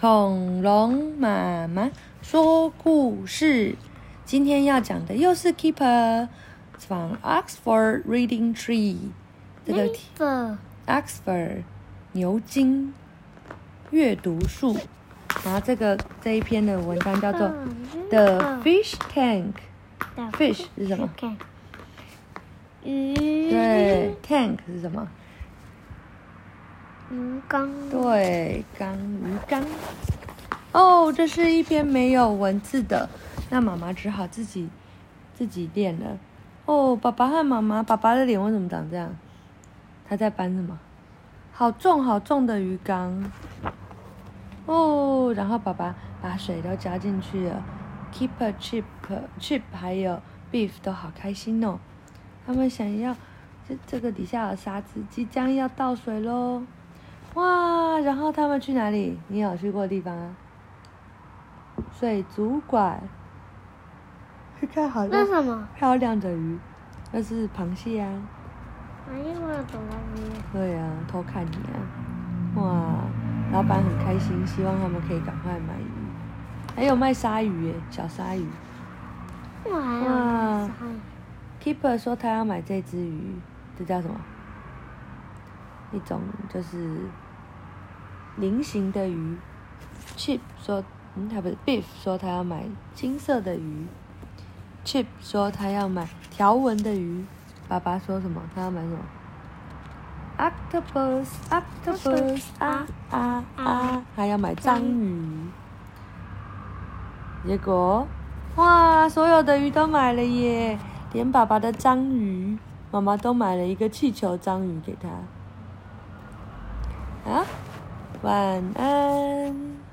恐龙妈妈说故事。今天要讲的又是 Keeper from Oxford Reading Tree 这个题 Oxford 牛津阅读树。然后这个这一篇的文章叫做 The Fish Tank。Fish 是什么？鱼。对，tank 是什么？鱼缸。对，缸鱼缸。哦，这是一篇没有文字的，那妈妈只好自己自己练了。哦，爸爸和妈妈，爸爸的脸为什么长这样？他在搬什么？好重好重的鱼缸。哦，然后爸爸把水都加进去了，Keeper、Chip、Chip 还有 Beef 都好开心哦。他们想要这这个底下的沙子，即将要倒水喽。哇！然后他们去哪里？你有去过地方啊？水族馆，去看好那什么？漂亮的鱼，那是螃蟹啊。哎呀，我要走到鱼。对啊，偷看你啊！哇，老板很开心，希望他们可以赶快买鱼。还有卖鲨鱼耶，小鲨鱼。哇！哇 Keeper 说他要买这只鱼，这叫什么？一种就是菱形的鱼。Chip 说，嗯，他不是 Beef 说他要买金色的鱼。Chip 说他要买条纹的鱼。爸爸说什么？他要买什么？Octopus，Octopus，啊啊啊！还要买章鱼。结果，哇，所有的鱼都买了耶！连爸爸的章鱼，妈妈都买了一个气球章鱼给他。啊，晚安。